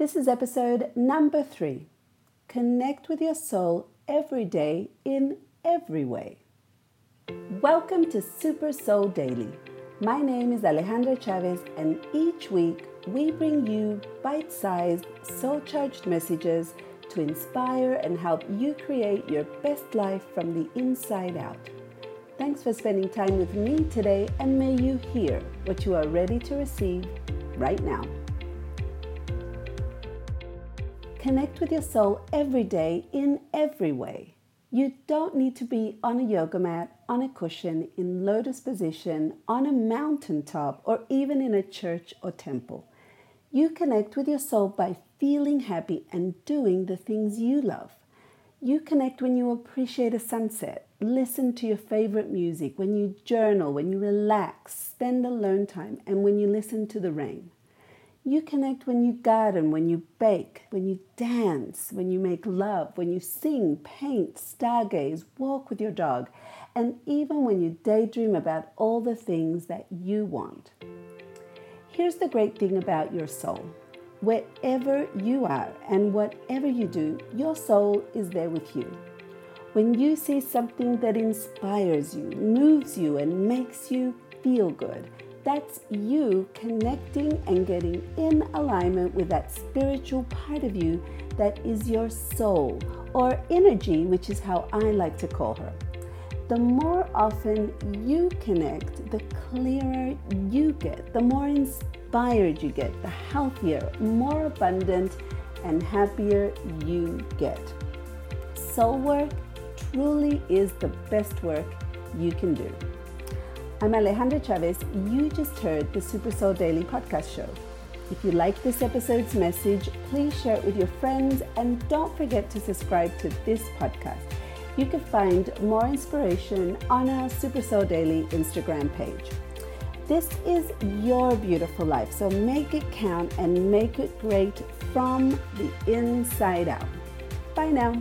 This is episode number three Connect with your soul every day in every way. Welcome to Super Soul Daily. My name is Alejandra Chavez, and each week we bring you bite sized, soul charged messages to inspire and help you create your best life from the inside out. Thanks for spending time with me today, and may you hear what you are ready to receive right now. Connect with your soul every day in every way. You don't need to be on a yoga mat, on a cushion, in lotus position, on a mountaintop, or even in a church or temple. You connect with your soul by feeling happy and doing the things you love. You connect when you appreciate a sunset, listen to your favorite music, when you journal, when you relax, spend alone time, and when you listen to the rain. You connect when you garden, when you bake, when you dance, when you make love, when you sing, paint, stargaze, walk with your dog, and even when you daydream about all the things that you want. Here's the great thing about your soul wherever you are and whatever you do, your soul is there with you. When you see something that inspires you, moves you, and makes you feel good, that's you connecting and getting in alignment with that spiritual part of you that is your soul or energy, which is how I like to call her. The more often you connect, the clearer you get, the more inspired you get, the healthier, more abundant, and happier you get. Soul work truly is the best work you can do. I'm Alejandra Chavez. You just heard the Super Soul Daily podcast show. If you like this episode's message, please share it with your friends and don't forget to subscribe to this podcast. You can find more inspiration on our Super Soul Daily Instagram page. This is your beautiful life, so make it count and make it great from the inside out. Bye now.